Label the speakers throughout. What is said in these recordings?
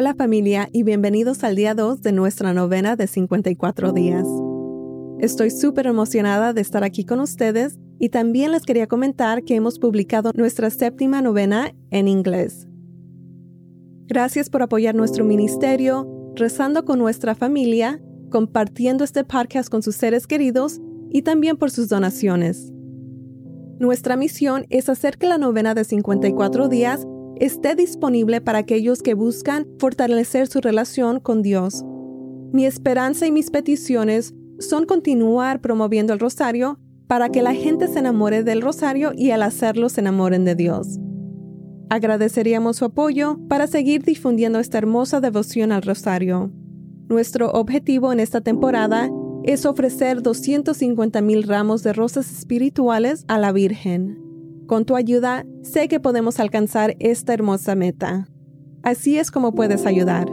Speaker 1: Hola familia y bienvenidos al día 2 de nuestra novena de 54 días. Estoy súper emocionada de estar aquí con ustedes y también les quería comentar que hemos publicado nuestra séptima novena en inglés. Gracias por apoyar nuestro ministerio, rezando con nuestra familia, compartiendo este podcast con sus seres queridos y también por sus donaciones. Nuestra misión es hacer que la novena de 54 días esté disponible para aquellos que buscan fortalecer su relación con Dios. Mi esperanza y mis peticiones son continuar promoviendo el rosario para que la gente se enamore del rosario y al hacerlo se enamoren de Dios. Agradeceríamos su apoyo para seguir difundiendo esta hermosa devoción al rosario. Nuestro objetivo en esta temporada es ofrecer 250.000 ramos de rosas espirituales a la Virgen. Con tu ayuda, sé que podemos alcanzar esta hermosa meta. Así es como puedes ayudar.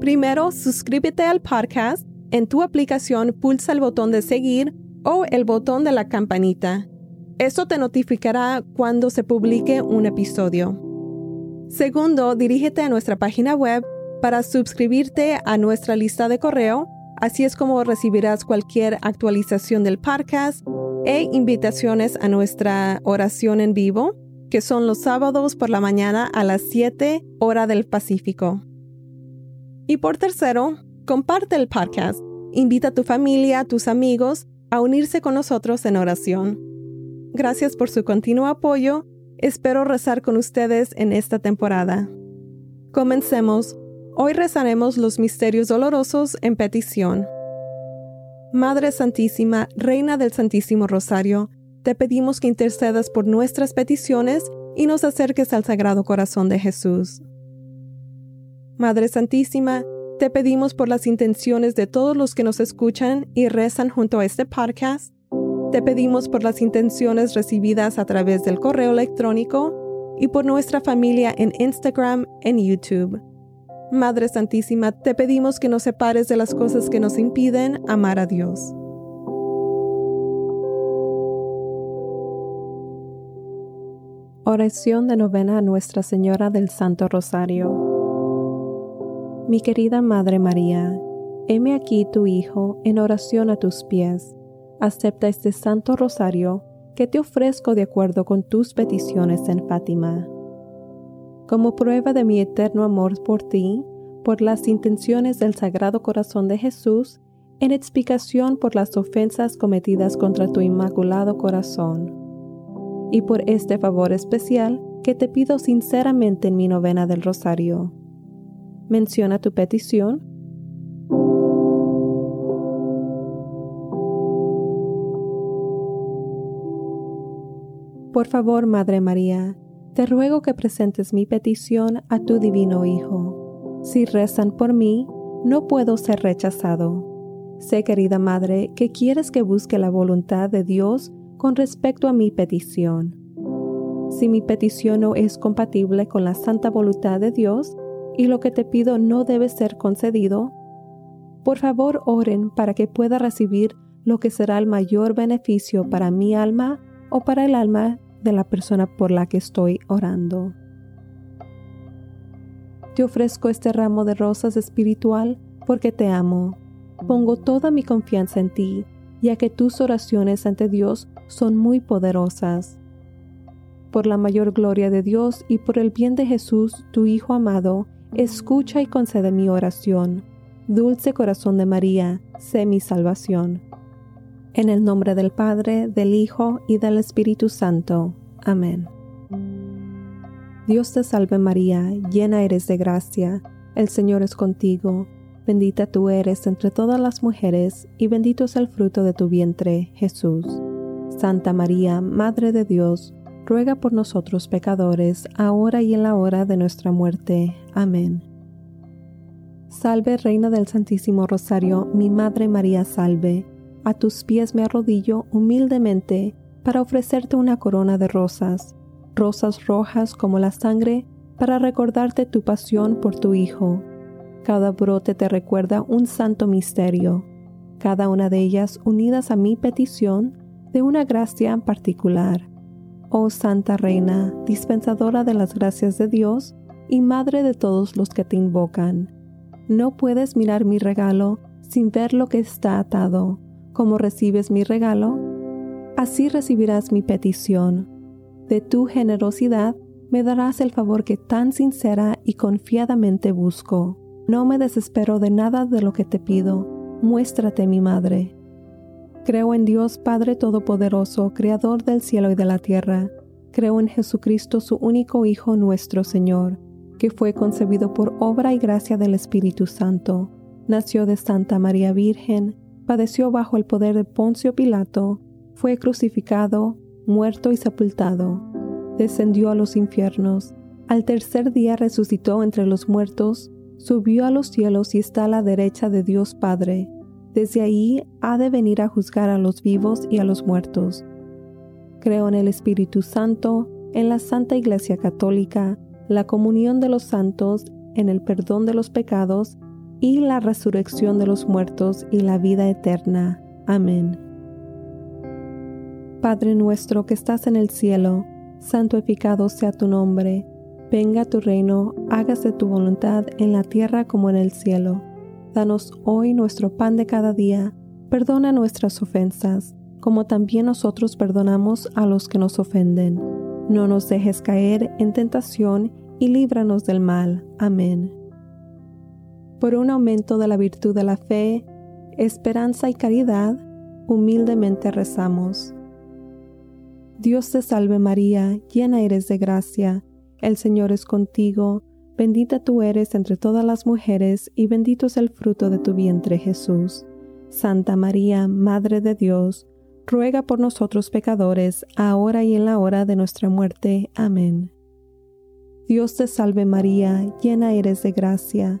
Speaker 1: Primero, suscríbete al podcast. En tu aplicación pulsa el botón de seguir o el botón de la campanita. Esto te notificará cuando se publique un episodio. Segundo, dirígete a nuestra página web para suscribirte a nuestra lista de correo Así es como recibirás cualquier actualización del podcast e invitaciones a nuestra oración en vivo, que son los sábados por la mañana a las 7 hora del Pacífico. Y por tercero, comparte el podcast. Invita a tu familia, a tus amigos a unirse con nosotros en oración. Gracias por su continuo apoyo. Espero rezar con ustedes en esta temporada. Comencemos Hoy rezaremos los misterios dolorosos en petición. Madre Santísima, Reina del Santísimo Rosario, te pedimos que intercedas por nuestras peticiones y nos acerques al Sagrado Corazón de Jesús. Madre Santísima, te pedimos por las intenciones de todos los que nos escuchan y rezan junto a este podcast. Te pedimos por las intenciones recibidas a través del correo electrónico y por nuestra familia en Instagram, en YouTube. Madre Santísima, te pedimos que nos separes de las cosas que nos impiden amar a Dios. Oración de novena a Nuestra Señora del Santo Rosario. Mi querida Madre María, heme aquí tu Hijo en oración a tus pies. Acepta este Santo Rosario que te ofrezco de acuerdo con tus peticiones en Fátima como prueba de mi eterno amor por ti, por las intenciones del Sagrado Corazón de Jesús, en explicación por las ofensas cometidas contra tu Inmaculado Corazón. Y por este favor especial que te pido sinceramente en mi novena del Rosario. Menciona tu petición. Por favor, Madre María, te ruego que presentes mi petición a tu Divino Hijo. Si rezan por mí, no puedo ser rechazado. Sé, querida Madre, que quieres que busque la voluntad de Dios con respecto a mi petición. Si mi petición no es compatible con la santa voluntad de Dios y lo que te pido no debe ser concedido, por favor oren para que pueda recibir lo que será el mayor beneficio para mi alma o para el alma de la persona por la que estoy orando. Te ofrezco este ramo de rosas espiritual porque te amo. Pongo toda mi confianza en ti, ya que tus oraciones ante Dios son muy poderosas. Por la mayor gloria de Dios y por el bien de Jesús, tu Hijo amado, escucha y concede mi oración. Dulce corazón de María, sé mi salvación. En el nombre del Padre, del Hijo y del Espíritu Santo. Amén. Dios te salve María, llena eres de gracia, el Señor es contigo, bendita tú eres entre todas las mujeres y bendito es el fruto de tu vientre, Jesús. Santa María, Madre de Dios, ruega por nosotros pecadores, ahora y en la hora de nuestra muerte. Amén. Salve Reina del Santísimo Rosario, mi Madre María salve a tus pies me arrodillo humildemente para ofrecerte una corona de rosas, rosas rojas como la sangre, para recordarte tu pasión por tu Hijo. Cada brote te recuerda un santo misterio, cada una de ellas unidas a mi petición de una gracia en particular. Oh Santa Reina, dispensadora de las gracias de Dios y Madre de todos los que te invocan. No puedes mirar mi regalo sin ver lo que está atado, como recibes mi regalo, así recibirás mi petición. De tu generosidad me darás el favor que tan sincera y confiadamente busco. No me desespero de nada de lo que te pido. Muéstrate mi madre. Creo en Dios Padre Todopoderoso, Creador del cielo y de la tierra. Creo en Jesucristo, su único Hijo nuestro Señor, que fue concebido por obra y gracia del Espíritu Santo. Nació de Santa María Virgen padeció bajo el poder de Poncio Pilato, fue crucificado, muerto y sepultado, descendió a los infiernos, al tercer día resucitó entre los muertos, subió a los cielos y está a la derecha de Dios Padre. Desde ahí ha de venir a juzgar a los vivos y a los muertos. Creo en el Espíritu Santo, en la Santa Iglesia Católica, la comunión de los santos, en el perdón de los pecados, y la resurrección de los muertos y la vida eterna. Amén. Padre nuestro que estás en el cielo, santificado sea tu nombre, venga tu reino, hágase tu voluntad en la tierra como en el cielo. Danos hoy nuestro pan de cada día, perdona nuestras ofensas, como también nosotros perdonamos a los que nos ofenden. No nos dejes caer en tentación y líbranos del mal. Amén por un aumento de la virtud de la fe, esperanza y caridad, humildemente rezamos. Dios te salve María, llena eres de gracia, el Señor es contigo, bendita tú eres entre todas las mujeres y bendito es el fruto de tu vientre Jesús. Santa María, Madre de Dios, ruega por nosotros pecadores, ahora y en la hora de nuestra muerte. Amén. Dios te salve María, llena eres de gracia,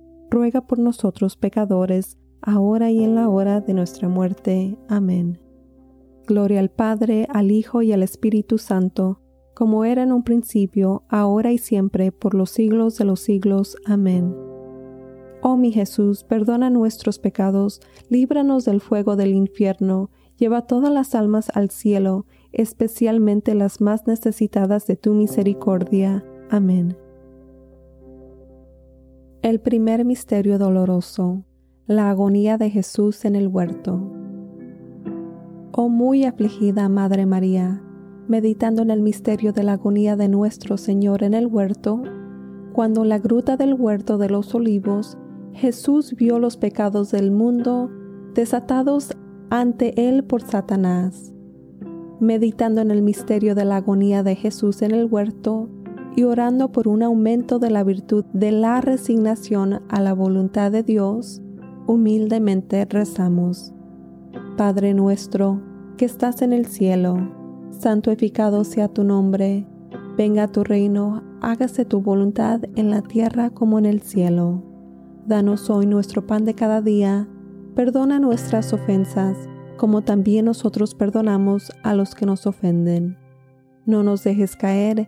Speaker 1: ruega por nosotros pecadores, ahora y en la hora de nuestra muerte. Amén. Gloria al Padre, al Hijo y al Espíritu Santo, como era en un principio, ahora y siempre, por los siglos de los siglos. Amén. Oh mi Jesús, perdona nuestros pecados, líbranos del fuego del infierno, lleva todas las almas al cielo, especialmente las más necesitadas de tu misericordia. Amén. El primer misterio doloroso, la agonía de Jesús en el huerto. Oh muy afligida Madre María, meditando en el misterio de la agonía de nuestro Señor en el huerto, cuando en la gruta del huerto de los olivos Jesús vio los pecados del mundo desatados ante él por Satanás. Meditando en el misterio de la agonía de Jesús en el huerto, y orando por un aumento de la virtud de la resignación a la voluntad de Dios, humildemente rezamos. Padre nuestro, que estás en el cielo, santificado sea tu nombre, venga tu reino, hágase tu voluntad en la tierra como en el cielo. Danos hoy nuestro pan de cada día, perdona nuestras ofensas, como también nosotros perdonamos a los que nos ofenden. No nos dejes caer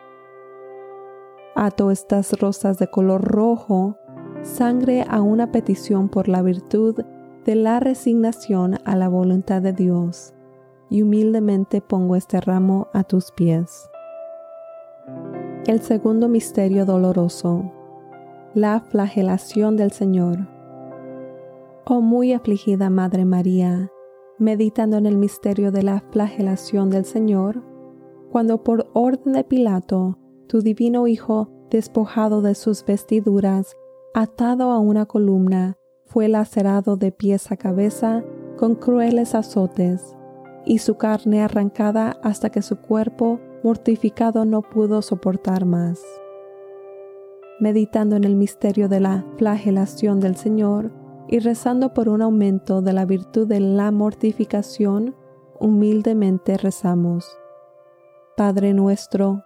Speaker 1: Ato estas rosas de color rojo, sangre a una petición por la virtud de la resignación a la voluntad de Dios, y humildemente pongo este ramo a tus pies. El segundo misterio doloroso, la flagelación del Señor. Oh muy afligida Madre María, meditando en el misterio de la flagelación del Señor, cuando por orden de Pilato tu divino Hijo, despojado de sus vestiduras, atado a una columna, fue lacerado de pies a cabeza con crueles azotes, y su carne arrancada hasta que su cuerpo mortificado no pudo soportar más. Meditando en el misterio de la flagelación del Señor y rezando por un aumento de la virtud de la mortificación, humildemente rezamos. Padre nuestro,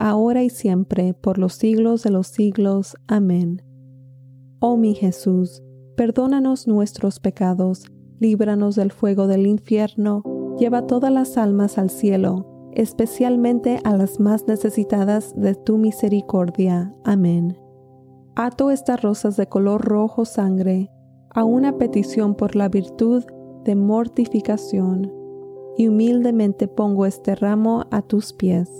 Speaker 1: ahora y siempre, por los siglos de los siglos. Amén. Oh mi Jesús, perdónanos nuestros pecados, líbranos del fuego del infierno, lleva todas las almas al cielo, especialmente a las más necesitadas de tu misericordia. Amén. Ato estas rosas de color rojo sangre a una petición por la virtud de mortificación, y humildemente pongo este ramo a tus pies.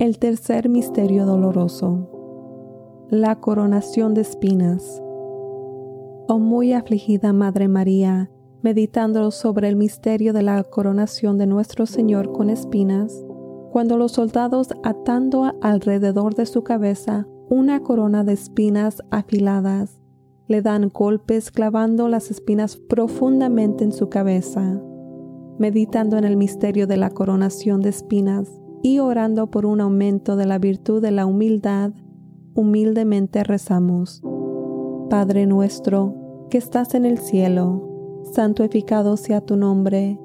Speaker 1: El tercer misterio doloroso, la coronación de espinas. Oh muy afligida Madre María, meditando sobre el misterio de la coronación de nuestro Señor con espinas, cuando los soldados atando alrededor de su cabeza una corona de espinas afiladas, le dan golpes clavando las espinas profundamente en su cabeza. Meditando en el misterio de la coronación de espinas, y orando por un aumento de la virtud de la humildad, humildemente rezamos. Padre nuestro, que estás en el cielo, santificado sea tu nombre,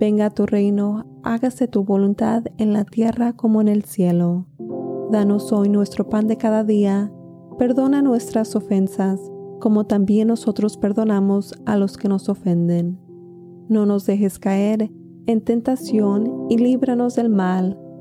Speaker 1: venga tu reino, hágase tu voluntad en la tierra como en el cielo. Danos hoy nuestro pan de cada día, perdona nuestras ofensas, como también nosotros perdonamos a los que nos ofenden. No nos dejes caer en tentación y líbranos del mal.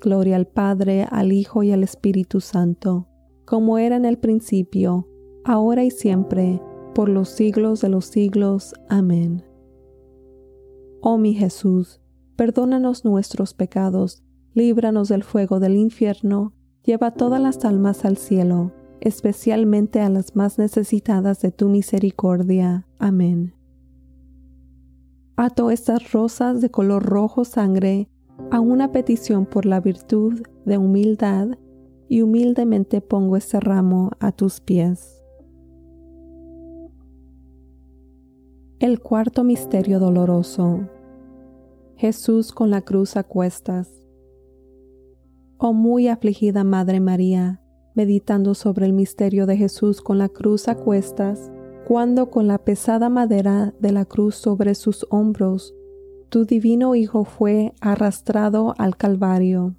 Speaker 1: Gloria al Padre, al Hijo y al Espíritu Santo, como era en el principio, ahora y siempre, por los siglos de los siglos. Amén. Oh mi Jesús, perdónanos nuestros pecados, líbranos del fuego del infierno, lleva todas las almas al cielo, especialmente a las más necesitadas de tu misericordia. Amén. Ato estas rosas de color rojo sangre a una petición por la virtud de humildad y humildemente pongo este ramo a tus pies. El cuarto misterio doloroso. Jesús con la cruz a cuestas. Oh muy afligida Madre María, meditando sobre el misterio de Jesús con la cruz a cuestas, cuando con la pesada madera de la cruz sobre sus hombros tu divino Hijo fue arrastrado al Calvario.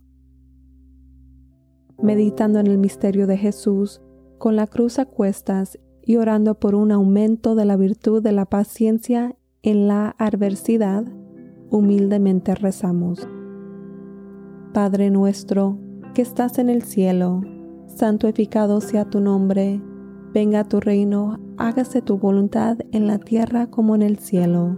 Speaker 1: Meditando en el misterio de Jesús, con la cruz a cuestas y orando por un aumento de la virtud de la paciencia en la adversidad, humildemente rezamos. Padre nuestro, que estás en el cielo, santificado sea tu nombre, venga tu reino, hágase tu voluntad en la tierra como en el cielo.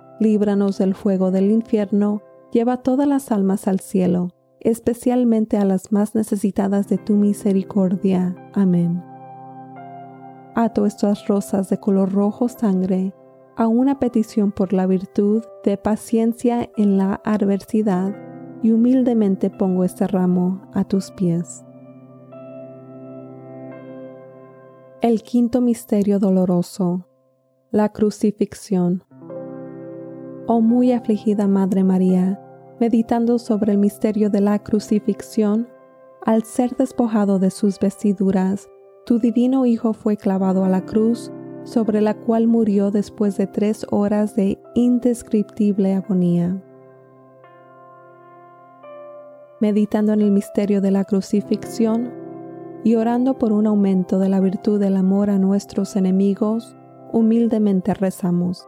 Speaker 1: líbranos del fuego del infierno, lleva todas las almas al cielo, especialmente a las más necesitadas de tu misericordia. Amén. Ato estas rosas de color rojo sangre a una petición por la virtud de paciencia en la adversidad y humildemente pongo este ramo a tus pies. El quinto misterio doloroso, la crucifixión oh muy afligida Madre María, meditando sobre el misterio de la crucifixión, al ser despojado de sus vestiduras, tu divino Hijo fue clavado a la cruz, sobre la cual murió después de tres horas de indescriptible agonía. Meditando en el misterio de la crucifixión y orando por un aumento de la virtud del amor a nuestros enemigos, humildemente rezamos.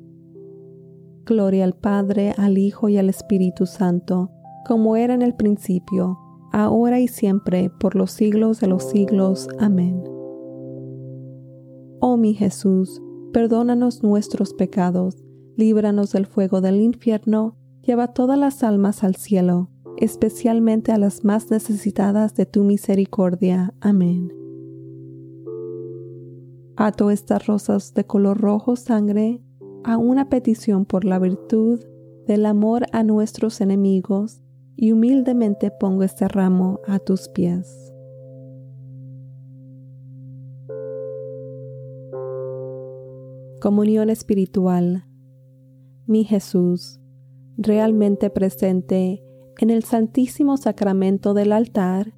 Speaker 1: Gloria al Padre, al Hijo y al Espíritu Santo, como era en el principio, ahora y siempre, por los siglos de los siglos. Amén. Oh mi Jesús, perdónanos nuestros pecados, líbranos del fuego del infierno, lleva todas las almas al cielo, especialmente a las más necesitadas de tu misericordia. Amén. Ato estas rosas de color rojo sangre a una petición por la virtud del amor a nuestros enemigos y humildemente pongo este ramo a tus pies. Comunión espiritual. Mi Jesús, realmente presente en el Santísimo Sacramento del altar,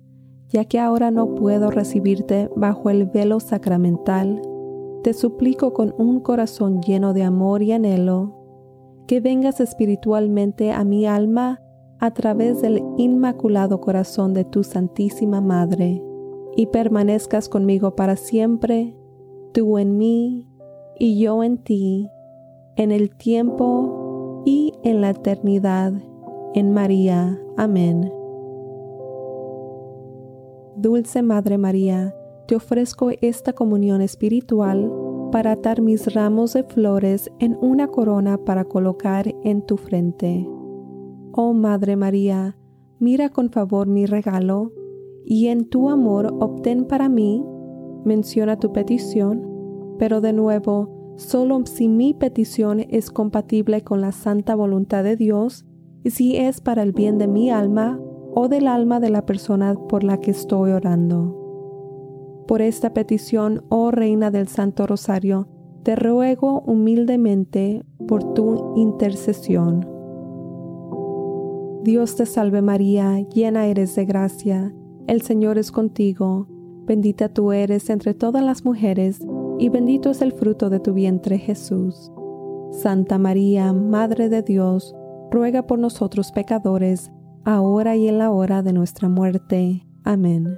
Speaker 1: ya que ahora no puedo recibirte bajo el velo sacramental, te suplico con un corazón lleno de amor y anhelo, que vengas espiritualmente a mi alma a través del inmaculado corazón de tu Santísima Madre, y permanezcas conmigo para siempre, tú en mí y yo en ti, en el tiempo y en la eternidad, en María. Amén. Dulce Madre María, te ofrezco esta comunión espiritual para atar mis ramos de flores en una corona para colocar en tu frente. Oh Madre María, mira con favor mi regalo, y en tu amor obtén para mí, menciona tu petición, pero de nuevo, solo si mi petición es compatible con la santa voluntad de Dios, y si es para el bien de mi alma o del alma de la persona por la que estoy orando. Por esta petición, oh Reina del Santo Rosario, te ruego humildemente por tu intercesión. Dios te salve María, llena eres de gracia, el Señor es contigo, bendita tú eres entre todas las mujeres, y bendito es el fruto de tu vientre Jesús. Santa María, Madre de Dios, ruega por nosotros pecadores, ahora y en la hora de nuestra muerte. Amén.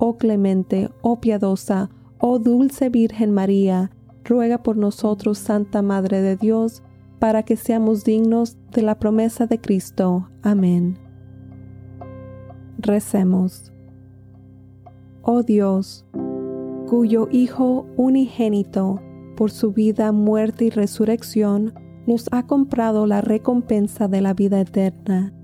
Speaker 1: oh clemente, oh piadosa, oh dulce Virgen María, ruega por nosotros, Santa Madre de Dios, para que seamos dignos de la promesa de Cristo. Amén. Recemos. Oh Dios, cuyo Hijo unigénito, por su vida, muerte y resurrección, nos ha comprado la recompensa de la vida eterna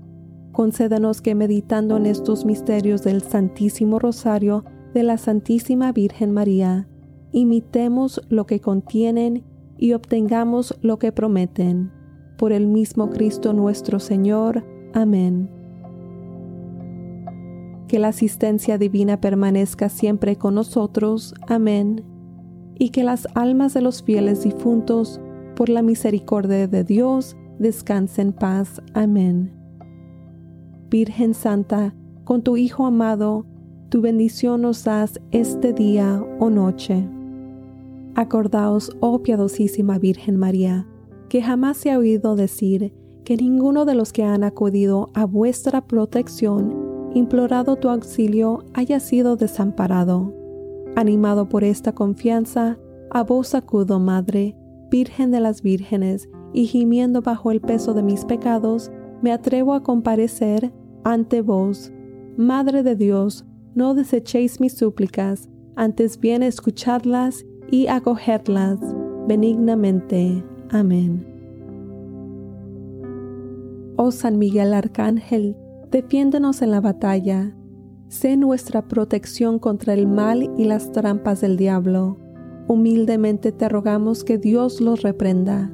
Speaker 1: concédanos que meditando en estos misterios del Santísimo Rosario de la Santísima Virgen María, imitemos lo que contienen y obtengamos lo que prometen. Por el mismo Cristo nuestro Señor. Amén. Que la asistencia divina permanezca siempre con nosotros. Amén. Y que las almas de los fieles difuntos, por la misericordia de Dios, descansen en paz. Amén. Virgen Santa, con tu Hijo amado, tu bendición nos das este día o noche. Acordaos, oh piadosísima Virgen María, que jamás se ha oído decir que ninguno de los que han acudido a vuestra protección, implorado tu auxilio, haya sido desamparado. Animado por esta confianza, a vos acudo, Madre, Virgen de las Vírgenes, y gimiendo bajo el peso de mis pecados, me atrevo a comparecer ante vos. Madre de Dios, no desechéis mis súplicas, antes bien escuchadlas y acogerlas benignamente. Amén. Oh San Miguel Arcángel, defiéndonos en la batalla. Sé nuestra protección contra el mal y las trampas del diablo. Humildemente te rogamos que Dios los reprenda.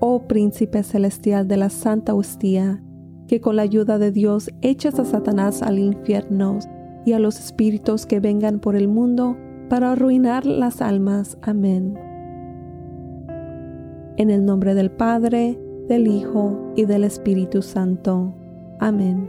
Speaker 1: Oh Príncipe Celestial de la Santa Hostia, que con la ayuda de Dios echas a Satanás al infierno y a los espíritus que vengan por el mundo para arruinar las almas. Amén. En el nombre del Padre, del Hijo y del Espíritu Santo. Amén.